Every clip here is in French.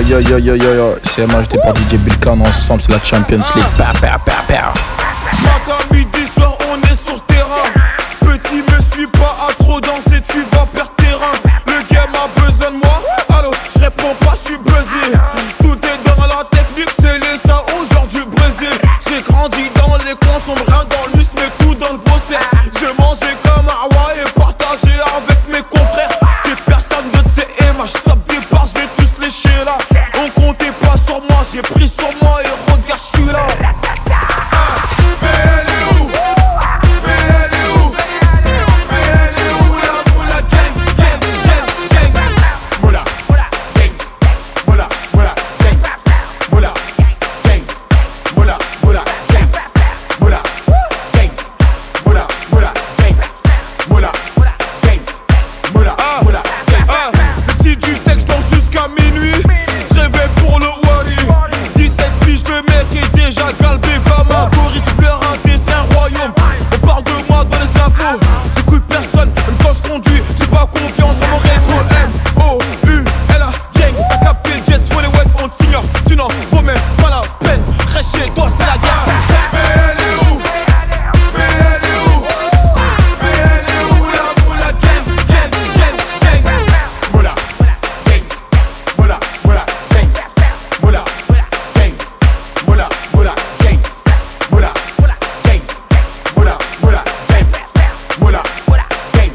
yo yo yo yo yo, c'est MHD par DJ Bilkan ensemble, c'est la Champions League. Pa, pa, pa, pa. Matin, midi, soir, on est sur terrain. Petit, me suis pas à trop danser, tu vas perdre terrain. Le game a besoin de moi, allô, je réponds pas, je suis buzzé. Tout est dans la technique, c'est les ça aujourd'hui Brésil. J'ai grandi dans les coins sombres, dans j'ai pris sur moi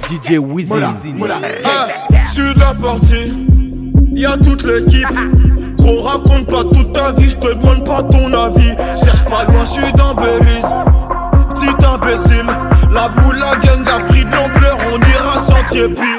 DJ Wizzy. ah, Sur la partie, y'a toute l'équipe. Gros, raconte pas toute ta vie, j'te demande pas ton avis. Cherche pas loin, j'suis dans Berries. Petit imbécile, la moula gang a pris de l'ampleur, on ira sentier puis